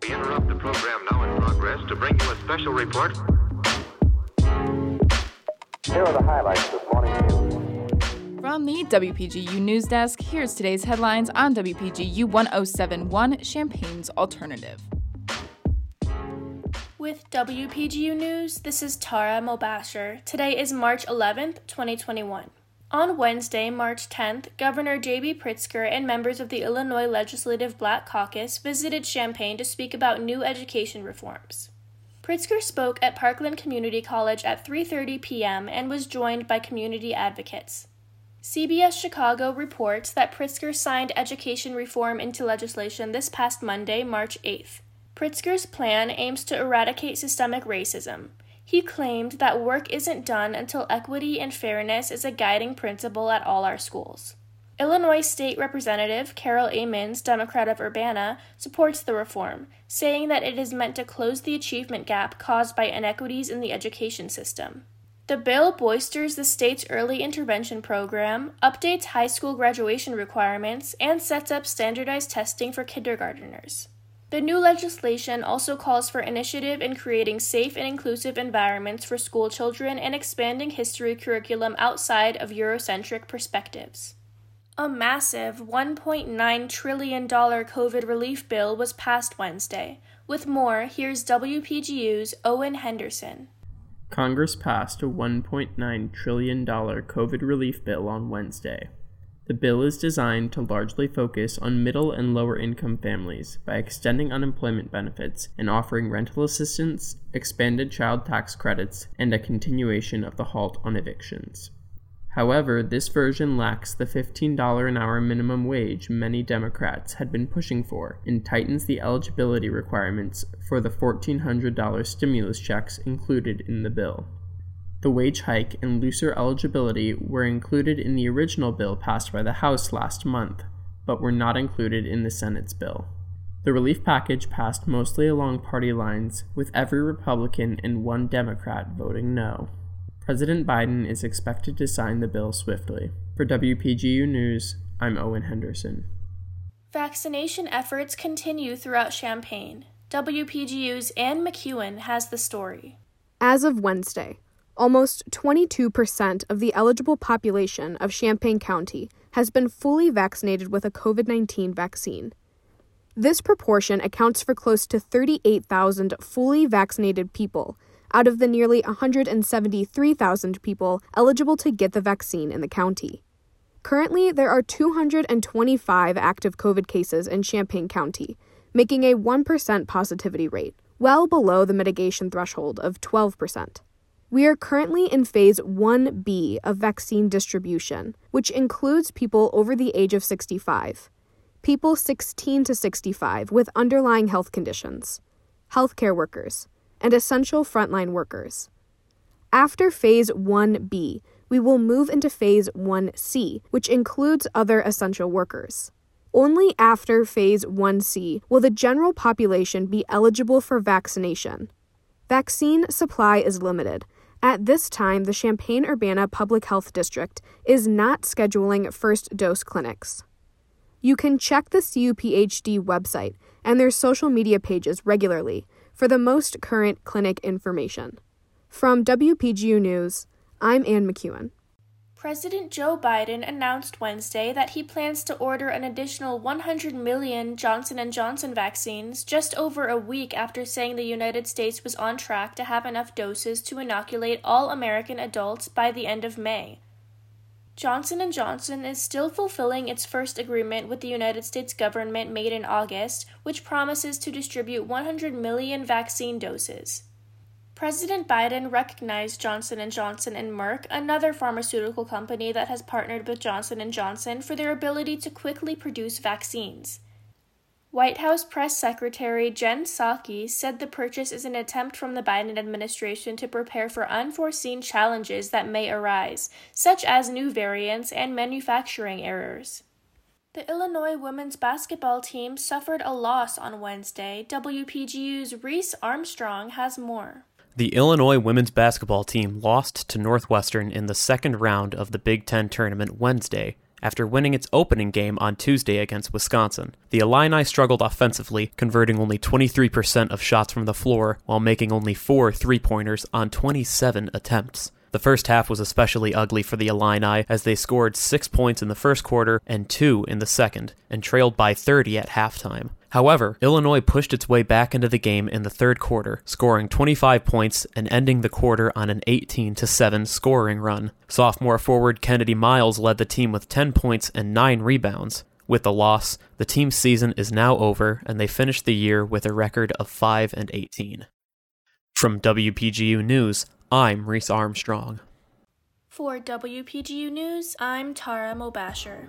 We interrupt the program now in progress to bring you a special report. Here are the highlights this morning news. From the WPGU News Desk, here's today's headlines on WPGU 1071 Champaign's Alternative. With WPGU News, this is Tara Mobasher. Today is March 11th, 2021. On Wednesday, March 10th, Governor J.B. Pritzker and members of the Illinois Legislative Black Caucus visited Champaign to speak about new education reforms. Pritzker spoke at Parkland Community College at 3:30 p.m. and was joined by community advocates. CBS Chicago reports that Pritzker signed education reform into legislation this past Monday, March 8th. Pritzker's plan aims to eradicate systemic racism, he claimed that work isn't done until equity and fairness is a guiding principle at all our schools. Illinois State Representative Carol Ammons, Democrat of Urbana, supports the reform, saying that it is meant to close the achievement gap caused by inequities in the education system. The bill bolsters the state's early intervention program, updates high school graduation requirements, and sets up standardized testing for kindergarteners. The new legislation also calls for initiative in creating safe and inclusive environments for school children and expanding history curriculum outside of Eurocentric perspectives. A massive $1.9 trillion COVID relief bill was passed Wednesday. With more, here's WPGU's Owen Henderson. Congress passed a $1.9 trillion COVID relief bill on Wednesday. The bill is designed to largely focus on middle and lower income families by extending unemployment benefits and offering rental assistance, expanded child tax credits, and a continuation of the halt on evictions. However, this version lacks the $15 an hour minimum wage many Democrats had been pushing for and tightens the eligibility requirements for the $1,400 stimulus checks included in the bill. The wage hike and looser eligibility were included in the original bill passed by the House last month, but were not included in the Senate's bill. The relief package passed mostly along party lines, with every Republican and one Democrat voting no. President Biden is expected to sign the bill swiftly. For WPGU News, I'm Owen Henderson. Vaccination efforts continue throughout Champaign. WPGU's Ann McEwen has the story. As of Wednesday, Almost 22% of the eligible population of Champaign County has been fully vaccinated with a COVID 19 vaccine. This proportion accounts for close to 38,000 fully vaccinated people out of the nearly 173,000 people eligible to get the vaccine in the county. Currently, there are 225 active COVID cases in Champaign County, making a 1% positivity rate, well below the mitigation threshold of 12%. We are currently in phase 1B of vaccine distribution, which includes people over the age of 65, people 16 to 65 with underlying health conditions, healthcare workers, and essential frontline workers. After phase 1B, we will move into phase 1C, which includes other essential workers. Only after phase 1C will the general population be eligible for vaccination. Vaccine supply is limited, at this time, the Champaign Urbana Public Health District is not scheduling first dose clinics. You can check the CUPHD website and their social media pages regularly for the most current clinic information. From WPGU News, I'm Ann McEwen. President Joe Biden announced Wednesday that he plans to order an additional 100 million Johnson & Johnson vaccines just over a week after saying the United States was on track to have enough doses to inoculate all American adults by the end of May. Johnson & Johnson is still fulfilling its first agreement with the United States government made in August, which promises to distribute 100 million vaccine doses. President Biden recognized Johnson & Johnson and Merck, another pharmaceutical company that has partnered with Johnson & Johnson for their ability to quickly produce vaccines. White House Press Secretary Jen Psaki said the purchase is an attempt from the Biden administration to prepare for unforeseen challenges that may arise, such as new variants and manufacturing errors. The Illinois women's basketball team suffered a loss on Wednesday. WPGU's Reese Armstrong has more. The Illinois women's basketball team lost to Northwestern in the second round of the Big Ten tournament Wednesday after winning its opening game on Tuesday against Wisconsin. The Illini struggled offensively, converting only 23% of shots from the floor while making only four three pointers on 27 attempts. The first half was especially ugly for the Illini as they scored six points in the first quarter and two in the second, and trailed by 30 at halftime. However, Illinois pushed its way back into the game in the third quarter, scoring 25 points and ending the quarter on an 18 7 scoring run. Sophomore forward Kennedy Myles led the team with 10 points and 9 rebounds. With the loss, the team's season is now over and they finished the year with a record of 5 and 18. From WPGU News, I'm Reese Armstrong. For WPGU News, I'm Tara Mobasher.